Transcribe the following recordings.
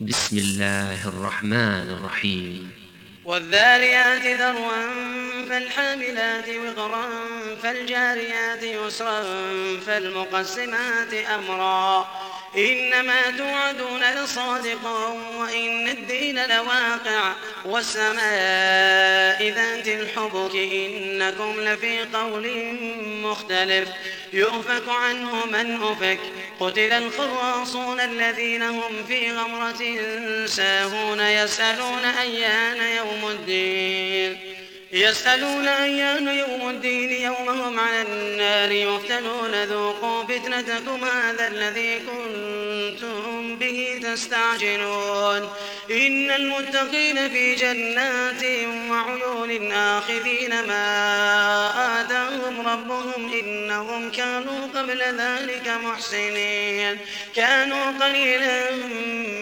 بسم الله الرحمن الرحيم. والذاريات ذروا فالحاملات وقرا فالجاريات يسرا فالمقسمات أمرا. إنما توعدون لصادق وإن الدين لواقع والسماء ذات الحبك إنكم لفي قول مختلف. يؤفك عنه من أفك. قتل الخراصون الذين هم في غمرة ساهون يسألون أيان يوم الدين. يسألون أيان يوم الدين يومهم على النار يفتنون ذوقوا فتنتكم هذا الذي كنتم به تستعجلون. إن المتقين في جنات وعيون آخذين ما آتاهم ربهم إنهم كانوا قبل ذلك محسنين. كانوا قليلا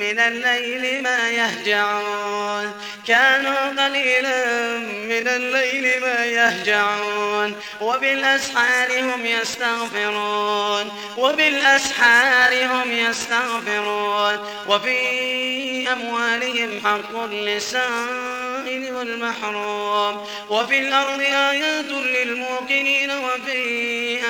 من الليل ما يهجعون. كانوا قليلا من الليل ما يهجعون. وبالأسحار هم يستغفرون. وبالأسحار هم يستغفرون. وفي أموالهم حق للسائل والمحروم. وفي الأرض آيات للموقنين. وفي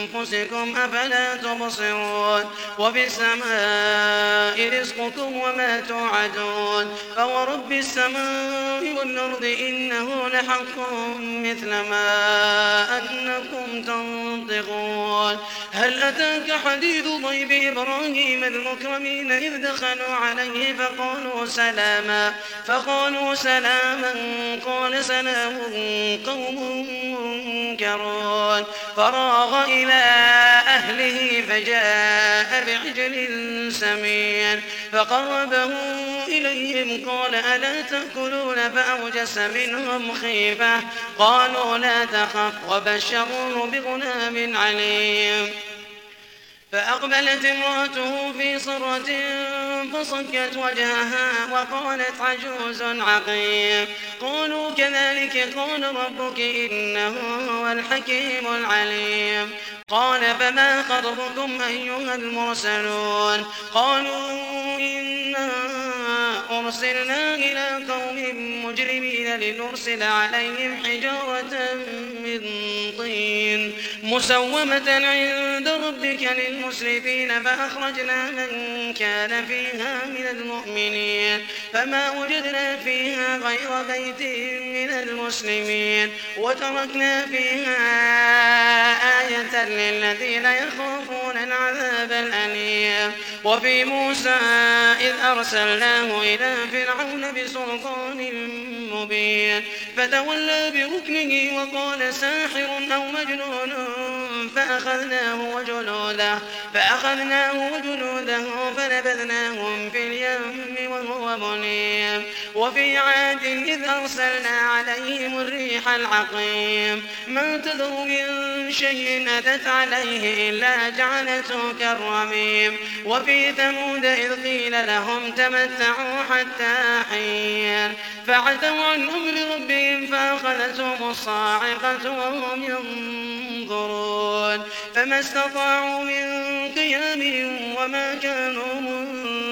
أنفسكم أفلا تبصرون وفي السماء رزقكم وما توعدون فورب السماء والأرض إنه لحق مثل ما أنكم تنطقون. هل أتاك حديث ضيب إبراهيم المكرمين إذ دخلوا عليه فقالوا سلاما فقالوا سلاما قال سلام قوم منكرون. فراغ إلى أهله فجاء بعجل سمين. فقربه إليهم قال ألا تأكلون فأوجس منهم خيفة؟ قالوا لا تخف وبشروه بغلام عليم. فأقبلت امرأته في صرة فصكت وجهها وقالت عجوز عقيم. قالوا كذلك قال ربك إنه هو الحكيم العليم. قال فما خطبكم أيها المرسلون قالوا إنا أرسلنا إلى قوم مجرمين لنرسل عليهم حجارة من طين مسومة عند ربك للمسرفين فأخرجنا من كان فيها من المؤمنين فما وجدنا فيها غير بيت من المسلمين وتركنا فيها آية للذين يخافون العذاب الأليم. وفي موسى إذ أرسلناه إلى فرعون بسلطان مبين فتولى بركنه وقال ساحر أو مجنون. فأخذناه وجنوده فأخذناه وجنوده فنبذناهم في اليم وهو مليم وفي عاد إذ أرسلنا عليهم الريح العقيم. ما تذر من شيء أتت عليه إلا جعلته كالرميم. وفي ثمود إذ قيل لهم تمتعوا حتى حين. فعتوا عن أمر ربهم فأخذتهم الصاعقة وهم ينظرون. فما استطاعوا من قيام وما كانوا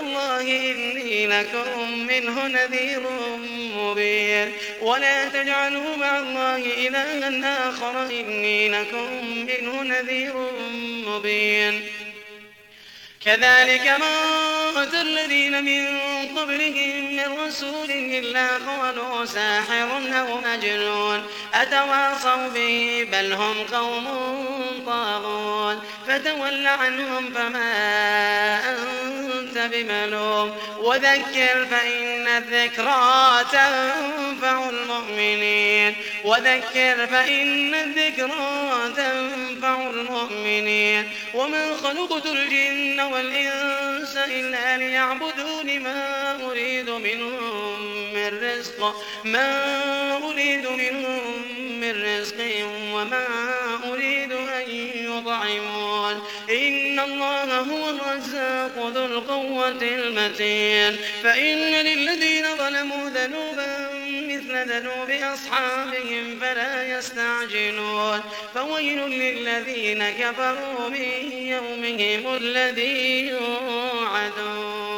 ففروا إلى الله إني لكم منه نذير مبين. ولا تجعلوا مع الله إلها آخر إني لكم منه نذير مبين. كذلك ما أتى الذين من قبلهم من رسول إلا قالوا ساحر أو مجنون. أتواصوا به بل هم قوم طاغون. فتول عنهم فما أنت بملوم وذكر فإن الذكرى تنفع المؤمنين. وذكر فإن الذكرى تنفع المؤمنين. وما خلقت الجن والإنس إلا ليعبدون ما أريد منهم من رزق. ما أريد منهم من رزق وما يطعمون إن الله هو الرزاق ذو القوة المتين فإن للذين ظلموا ذنوبا مثل ذنوب أصحابهم فلا يستعجلون فويل للذين كفروا من يومهم الذي يوعدون